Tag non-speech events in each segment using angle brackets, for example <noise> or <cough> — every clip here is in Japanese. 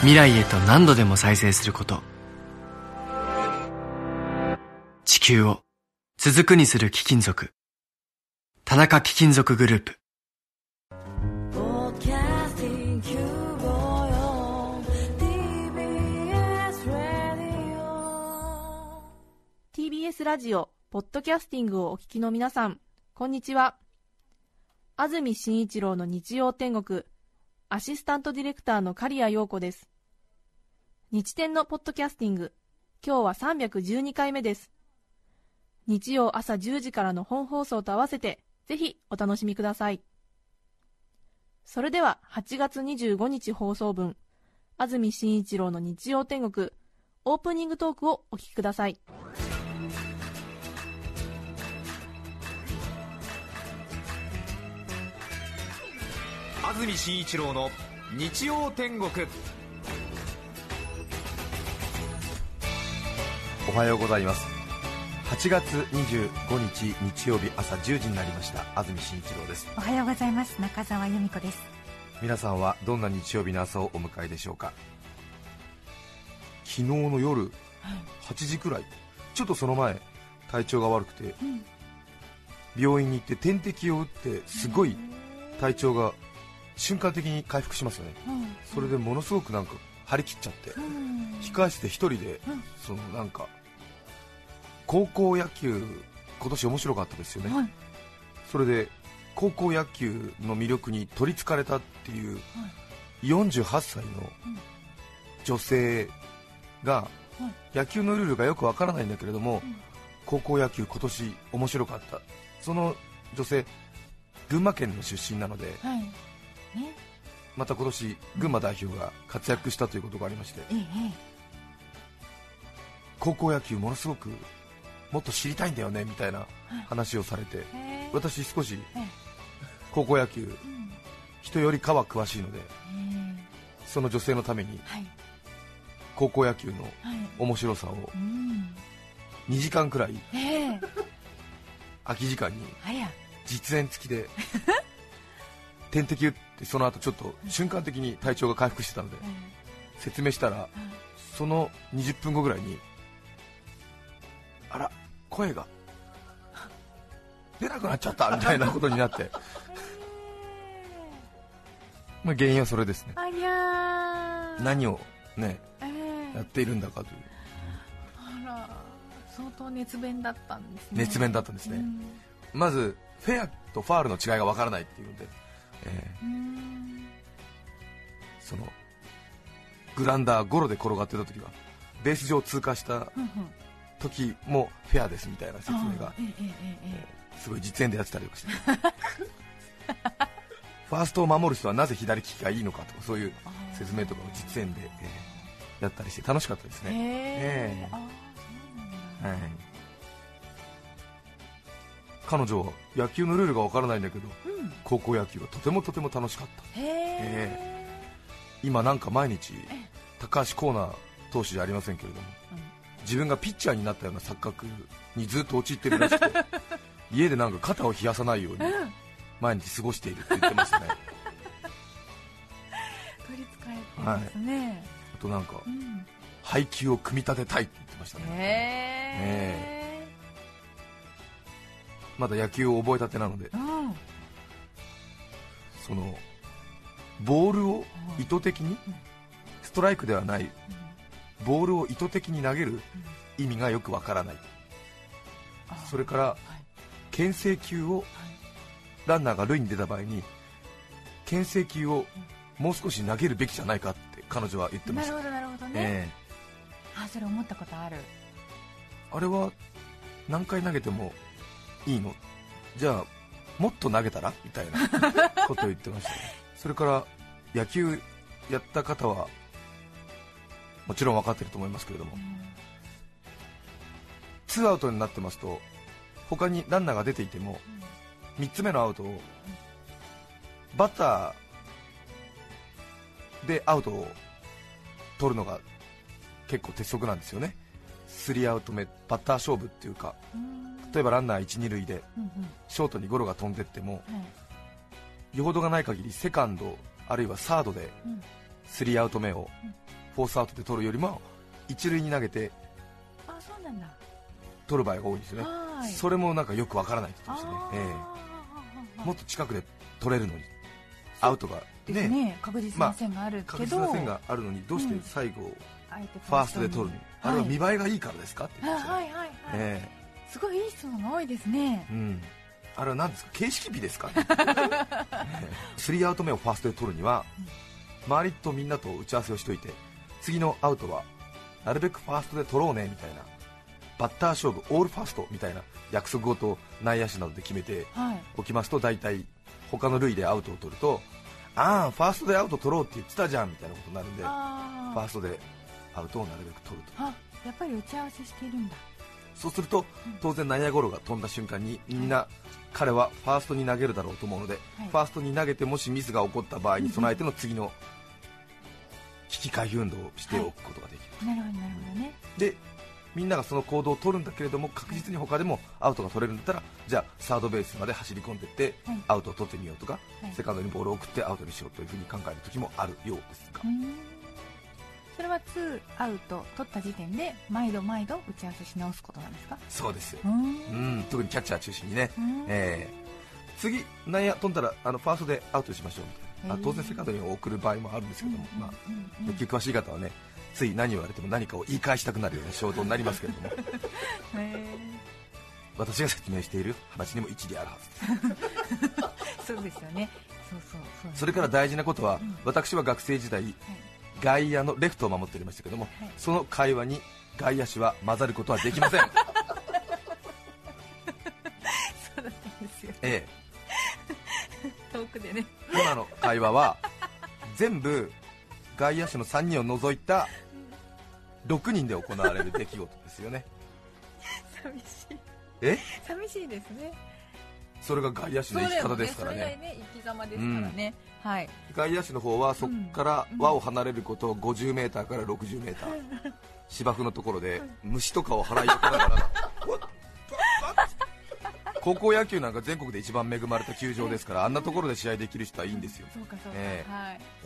未来へと何度でも再生すること地球を続くにする貴金属田中貴金属グループ TBS ラジオ、ポッドキャスティングをお聞きの皆さん、こんにちは。安住紳一郎の日曜天国、アシスタントディレクターの刈谷陽子です。日天のポッドキャスティング、今日は312回目です。日曜朝10時からの本放送と合わせて、ぜひお楽しみください。それでは8月25日放送分、安住紳一郎の日曜天国、オープニングトークをお聞きください。安住紳一郎の日曜天国おはようございます。8月25日日曜日朝10時になりました。安住紳一郎です。おはようございます。中澤由美子です。皆さんはどんな日曜日の朝をお迎えでしょうか？昨日の夜8時くらい。ちょっとその前体調が悪くて、病院に行って点滴を打ってすごい体調が瞬間的に回復しますよね、それでものすごくなんか張り切っちゃって、控え室で一人で、そのなんか高校野球今年面白かったですよね、はい。それで高校野球の魅力に取りつかれたっていう48歳の女性が野球のルールがよくわからないんだけれども、高校野球今年面白かった。その女性群馬県の出身なのではい。ね。また今年群馬代表が活躍したということがありましてええ。高校野球ものすごくもっと知りたいんだよねみたいな話をされて。ええ私少しええ。高校野球うん。人よりかは詳しいのでえその女性のために高校野球のはい。面白さをうん。2時間くらいええ空き時間に実演付きで <laughs> 点滴打ってその後ちょっと瞬間的に体調が回復してたのでえ説明したらその20分後ぐらいにあら声が。出なくなっちゃったみたいなことになって。<laughs> まあ原因はそれですね。何をねええやっているんだかという。あら相当熱弁だったんですね。熱弁だったんですね。うん。まずフェアとファールの違いがわからないっていうので、えーうん。そのグランダーゴロで転がってた時はベース上通過したうんうん時もフェアですみたいな説明があえええすごい実演でやってたりとかして。ファーストを守る人はなぜ左利きがいいのかとかそういう説明とかを実演で、えーやったりして楽しかったですへね、えー彼女は野球のルールがわからないんだけどうん。高校野球はとてもとても楽しかった。へえ今なんか毎日高橋光成投手じゃありませんけれども自分がピッチャーになったような錯覚にずっと陥ってるらしくて <laughs> 家でなんか肩を冷やさないようにうん。毎日過ごしているって言ってましたね。<laughs> 取りつかれてますね。あとなんかうん。配球を組み立てたいって言ってましたね。へえ。まだ野球を覚えたてなのでうん。そのボールを意図的にストライクではないボールを意図的に投げる意味がよくわからない。あそれから牽制球をランナーが塁に出た場合に牽制球をもう少し投げるべきじゃないかって彼女は言ってました。なるほどなるほどね、えあそれ思ったことある。えあれは何回投げてもいいの？じゃあもっと投げたら？みたいなことを言ってましたね。<laughs> それから野球やった方はもちろん分かってると思いますけれども、ツーアウトになってますと他にランナーが出ていても3つ目のアウトをバッターでアウトを取るのが結構鉄則なんですよね、スリーアウト目、バッター勝負っていうか、例えばランナー1、2塁でショートにゴロが飛んでっても、はい。よほどがない限りセカンド、あるいはサードでうん。スリーアウト目をフォースアウトで取るよりも一塁に投げて取る場合が多いんですよね、はい。それもなんかよくわからないって言ってまあしたね、えー。えもっと近くで取れるのに、アウトがねね。確実な線がある確けど、実な線があるのに、どうして最後、ファーストで取るの、あれは見栄えがいいからですかって言ってましたね、はいはいはいはい、えすごいいい質問が多いですね。えうん、あれは何ですか、形式美ですか、<laughs> ええ。スリーアウト目をファーストで取るには、周りとみんなと打ち合わせをしといて、次のアウトはなるべくファーストで取ろうねみたいな、バッター勝負、オールファーストみたいな約束事を内野手などで決めてはい。おきますと、大体他の塁でアウトを取ると、ああ、ファーストでアウト取ろうって言ってたじゃんみたいなことになるんで、フあァーストでアウトをなるべく取ると。あやっぱり打ち合わせしているんだ。そうすると当然内野ゴロが飛んだ瞬間にみんな彼はファーストに投げるだろうと思うので、はい。ファーストに投げてもしミスが起こった場合に備えての次の危機回避運動をしておくことができる、なるほどなるほどね。でみんながその行動を取るんだけれども確実に他でもアウトが取れるんだったらじゃあサードベースまで走り込んでいって、はい。アウトを取ってみようとか、はい。セカンドにボールを送ってアウトにしようというふうに考える時もあるようですが。それはツーアウト取った時点で毎度毎度打ち合わせし直すことなんですか？そうですよ。う、ーん。うん、特にキャッチャー中心にね、うん。えー。次、内野飛んだらあのファーストでアウトにしましょうみたいな、あ当然セカンドに送る場合もあるんですけども、まあ、野球詳しい方はねつい何言われても何かを言い返したくなるような衝動になりますけれども。<laughs> へ私が説明している話にも一理あるはず <laughs> そうですよね。そうそうそうそれから大事なことは、うん。私は学生時代外野のレフトを守っておりましたけども、はい。その会話に外野手は混ざることはできません。<laughs> そうだったんですよ。え遠くでね。え今の会話は全部外野手の3人を除いた6人で行われる出来事ですよね。<laughs> 寂しい。え？寂しいですね。それが外野手の生き方ですからね。ね生き様ですからね、はい。外野手の方はそこから輪を離れることを 50m から 60m <laughs> 芝生のところで虫とかを払いよけながら <laughs> 高校野球なんか全国で一番恵まれた球場ですからあんなところで試合できる人はいいんですよ。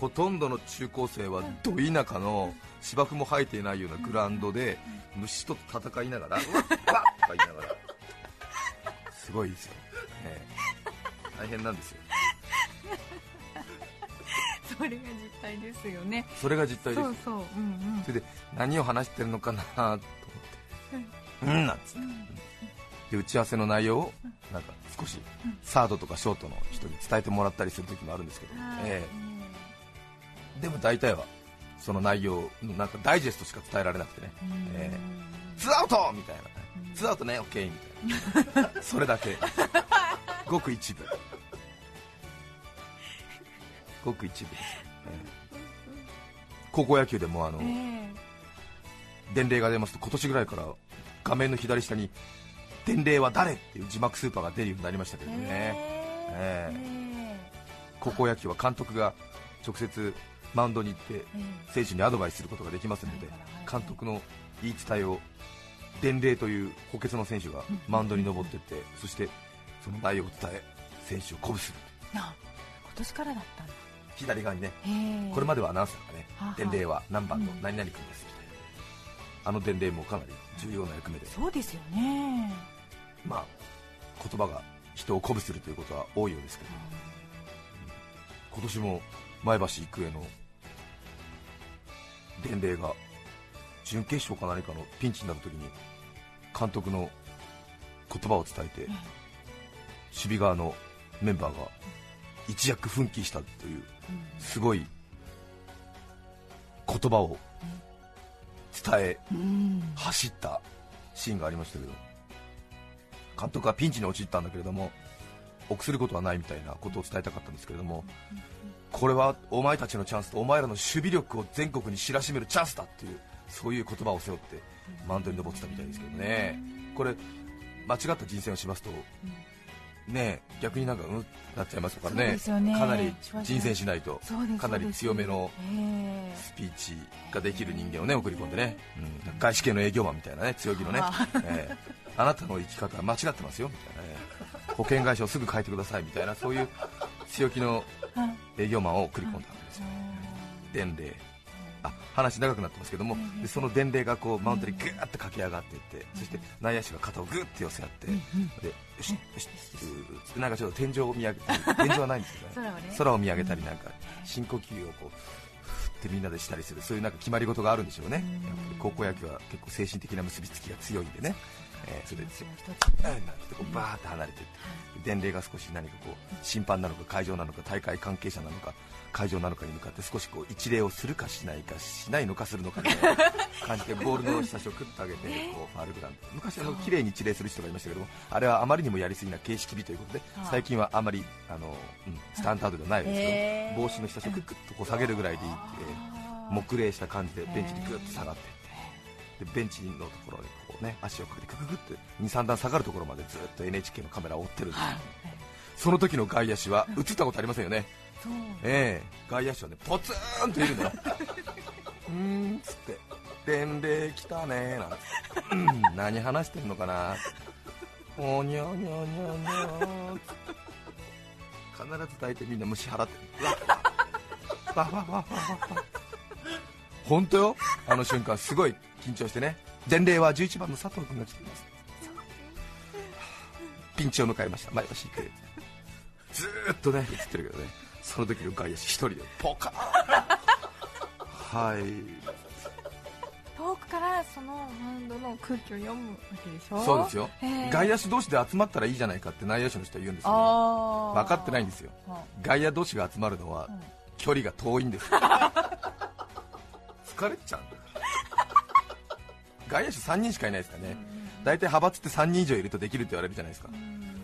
ほとんどの中高生はど田舎の芝生も生えていないようなグラウンドで虫と戦いながら、うわっわっとか言いながら、すごいですよ、ええ。大変なんですよ、<laughs> それが実態ですよね。それが実態です。そうそう。うんうん。それで何を話してるのかなと思って、うん。なんつって、で打ち合わせの内容をなんか少しサードとかショートの人に伝えてもらったりする時もあるんですけど、はいええ。でも大体はその内容のなんかダイジェストしか伝えられなくてね、うん。えツーアウトみたいな、ツーアウトね、オッケーみたいな、<laughs> それだけ、ごく一部、ごく一部です、ええ。高校野球でもあの、ええ。伝令が出ますと今年ぐらいから画面の左下に伝令は誰っていう字幕スーパーが出るようになりましたけどね、ええ。え。高校野球は監督が直接マウンドに行ってええ選手にアドバイスすることができますので監督の言い伝えを伝令という補欠の選手がマウンドに登っていってそしてその内容を伝え選手を鼓舞する。あ今年からだった左側にねこれまではアナウンサーがね。伝令は何番のうん。何々君ですあの伝令もかなり重要な役目で。そうですよね。まあ言葉が人を鼓舞するということは多いようですけど。今年も前橋育英の伝令が準決勝か何かのピンチになるときに監督の言葉を伝えて守備側のメンバーが一躍奮起したというすごい言葉を伝えうん。走ったシーンがありましたけど監督はピンチに陥ったんだけれども臆することはないみたいなことを伝えたかったんですけれどもこれはお前たちのチャンスとお前らの守備力を全国に知らしめるチャンスだっていうそういう言葉を背負ってマウンドに登ってたみたいですけどね、これ、間違った人選をしますと、ねえ逆になんかうんなっちゃいますからねね。かなり人選しないとかなり強めのええ。スピーチができる人間をね送り込んでね、うん、外資系の営業マンみたいなね強気のね、ええ。あなたの生き方は間違ってますよみたいなね。保険会社をすぐ変えてくださいみたいなそういう強気の営業マンを送り込んだわけですよ、伝令あ話長くなってますけども、でその伝令がこうマウントにぐーっと駆け上がっていって、そして内野手が肩をぐーって寄せ合って、でよしよしなんかちょっと天井を見上げて <laughs> 天井はないんですけどね。空を見上げたりなんか深呼吸をこうってみんなでしたりするそういうなんか決まり事があるんでしょうね、やっぱり高校野球は結構精神的な結びつきが強いんでね、えーそれでこうバーって離れていって。伝令が少し何かこう審判なのか会場なのか大会関係者なのか会場なのかに向かって少しこう一礼をするかしないかしないのかするのかみたいな <laughs> 感じでボールの下手をクッと上げてこうファールグラウンド。昔あの綺麗に一礼する人がいましたけどもあれはあまりにもやりすぎな形式美ということで最近はあまりあの、うん、スタンダードではないですけど帽子の下手をクックッとこう下げるぐらいでいいって木礼した感じでベンチにグッと下がっていって。でベンチのところにこう、ね、足をかけてクククって23段下がるところまでずっと NHK のカメラを追ってるんですよ、その時の外野手は映ったことありませんよね、ええ。外野手はねポツンといるのよ。<laughs> うーんっつって。伝令来たねーなんて。うん何話してんのかな。おにょにょにょにょーっつって。必ず大体みんな虫払ってる。わわわわわわわ本当よ。あの瞬間すごい緊張してね。伝令は11番の佐藤君が来ています。ピンチを迎えました。前橋育英。ずーっとね映ってるけどねその時の外野手一人でポカーン。はい。遠くからそのマウンドの空気を読むわけでしょ？そうですよ。外野手同士で集まったらいいじゃないかって内野手の人は言うんですよ、ね、分かってないんですよ。外野同士が集まるのはうん。距離が遠いんです疲れちゃう。外野手3人しかいないですからね大体派閥って3人以上いるとできるって言われるじゃないですか。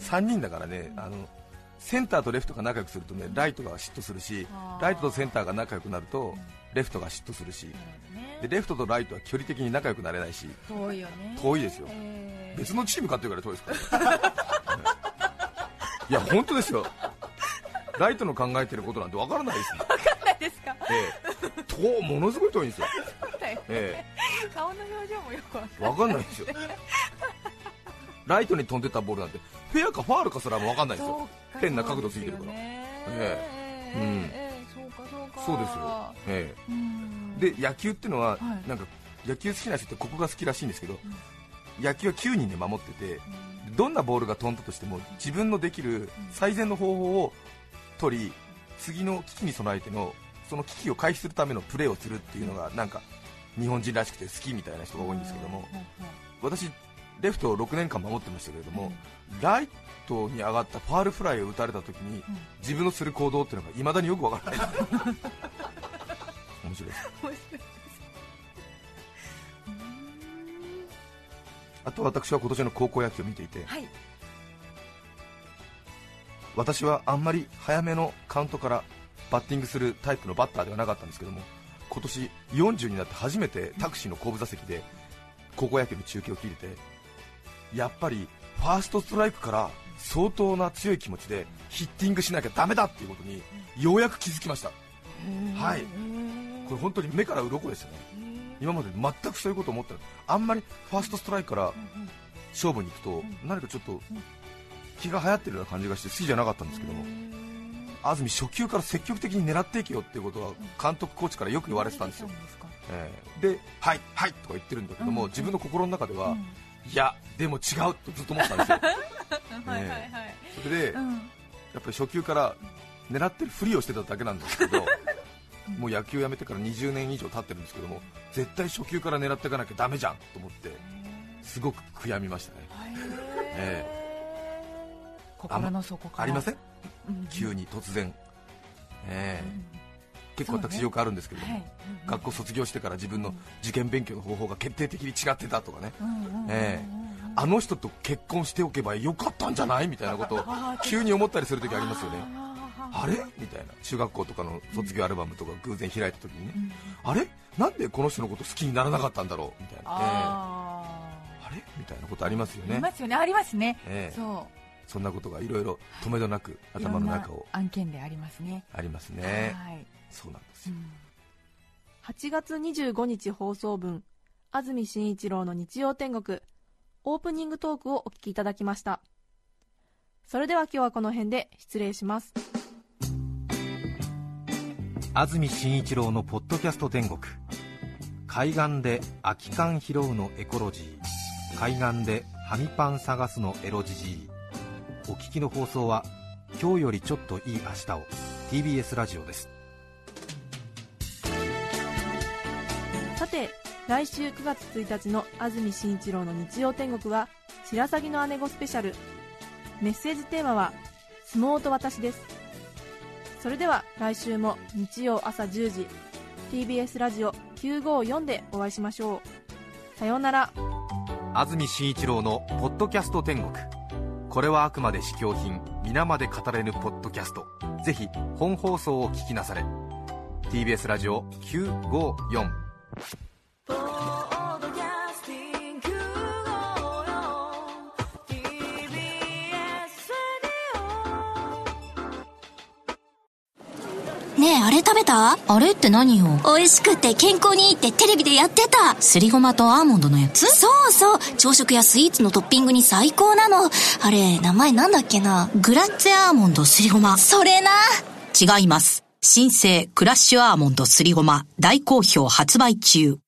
3人だからねあのセンターとレフトが仲良くするとねライトが嫉妬するしライトとセンターが仲良くなるとレフトが嫉妬するしでレフトとライトは距離的に仲良くなれないし遠いよね。遠いですよ。えー。別のチームかっていうから遠いですから、<laughs> い。や本当ですよ。ライトの考えてることなんてわからないですよ、ないですか？ええ、遠ものすごい遠いんですよ、え顔の表情もよくわかえ、わかんないですよ。ライトに飛んでたボールなんてフェアかファールかすらもわかんないですよ変な角度ついてるから。ええ。うん。ええそうですよ、えうん。え、で野球ってのは、はい。なんか野球好きな人ってここが好きらしいんですけど、野球は9人で守ってて、どんなボールが飛んだとしても自分のできる最善の方法を取り次の危機に備えてのその危機を回避するためのプレーをするっていうのがなんか日本人らしくて好きみたいな人が多いんですけども私レフトを6年間守ってましたけれども、ライトに上がったファールフライを打たれた時に、自分のする行動っていうのがいまだによくわからない。面白い。です。あと私は今年の高校野球を見ていて、はい。私はあんまり早めのカウントからバッティングするタイプのバッターではなかったんですけども今年40になって初めてタクシーの後部座席で高校野球の中継を聞いててやっぱりファーストストライクから相当な強い気持ちでヒッティングしなきゃダメだっていうことにようやく気づきました。はい。これ本当に目から鱗ですよね。今まで全くそういうこと思ってないあんまりファーストストライクから勝負に行くと何かちょっと気が流行ってるような感じがして好きじゃなかったんですけども安住初球から積極的に狙っていけよっていうことは監督コーチからよく言われてたんですよ、ええで、はい、はいとか言ってるんだけども、自分の心の中では、いや、でも違うとずっと思ってたんですよ、<laughs> はいはいはい。それで、やっぱり初球から狙ってるふりをしてただけなんですけど、もう野球やめてから20年以上経ってるんですけども、絶対初球から狙っていかなきゃだめじゃんと思って、すごく悔やみましたね。ええ。心の底から。ありません？うん。急に突然、ええ結構そうね。私よくあるんですけれども、はい。学校卒業してから自分の受験勉強の方法が決定的に違ってたとかね、ええ。あの人と結婚しておけばよかったんじゃないみたいなことを急に思ったりするときありますよね、ああれ？みたいな中学校とかの卒業アルバムとか偶然開いた時にね、あれ？なんでこの人のこと好きにならなかったんだろうみたいな、ええ。ああれ？みたいなことありますよーありねますよね。ありますね、ええ。そそんなことがいろいろ止めどなくう頭の中を。案件でありますね。ありますね。はい、そうなんですよ。うん。8月25日放送分安住紳一郎の日曜天国オープニングトークをお聞きいただきました。それでは今日はこの辺で失礼します。安住紳一郎のポッドキャスト天国。海岸で空き缶拾うのエコロジー。海岸でハミパン探すのエロジジイお聞きの放送は今日よりちょっといい明日を TBS ラジオですさて来週9月1日の安住紳一郎の日曜天国は白鷺の姉子スペシャル。メッセージテーマは相撲と私です。それでは来週も日曜朝10時 TBS ラジオ954でお会いしましょう。さようなら。安住紳一郎の「ポッドキャスト天国」これはあくまで試供品皆まで語れぬポッドキャスト。ぜひ本放送を聞きなされ。TBS ラジオ954ポッドキャスティング954 TBS ねえ、あれ食べた？あれって何よ？美味しくて健康にいいってテレビでやってた。すりごまとアーモンドのやつ？そうそう。朝食やスイーツのトッピングに最高なの。あれ、名前なんだっけな？グラッツェアーモンドすりごま。それな。違います。新生クラッシュアーモンドすりごま大好評発売中。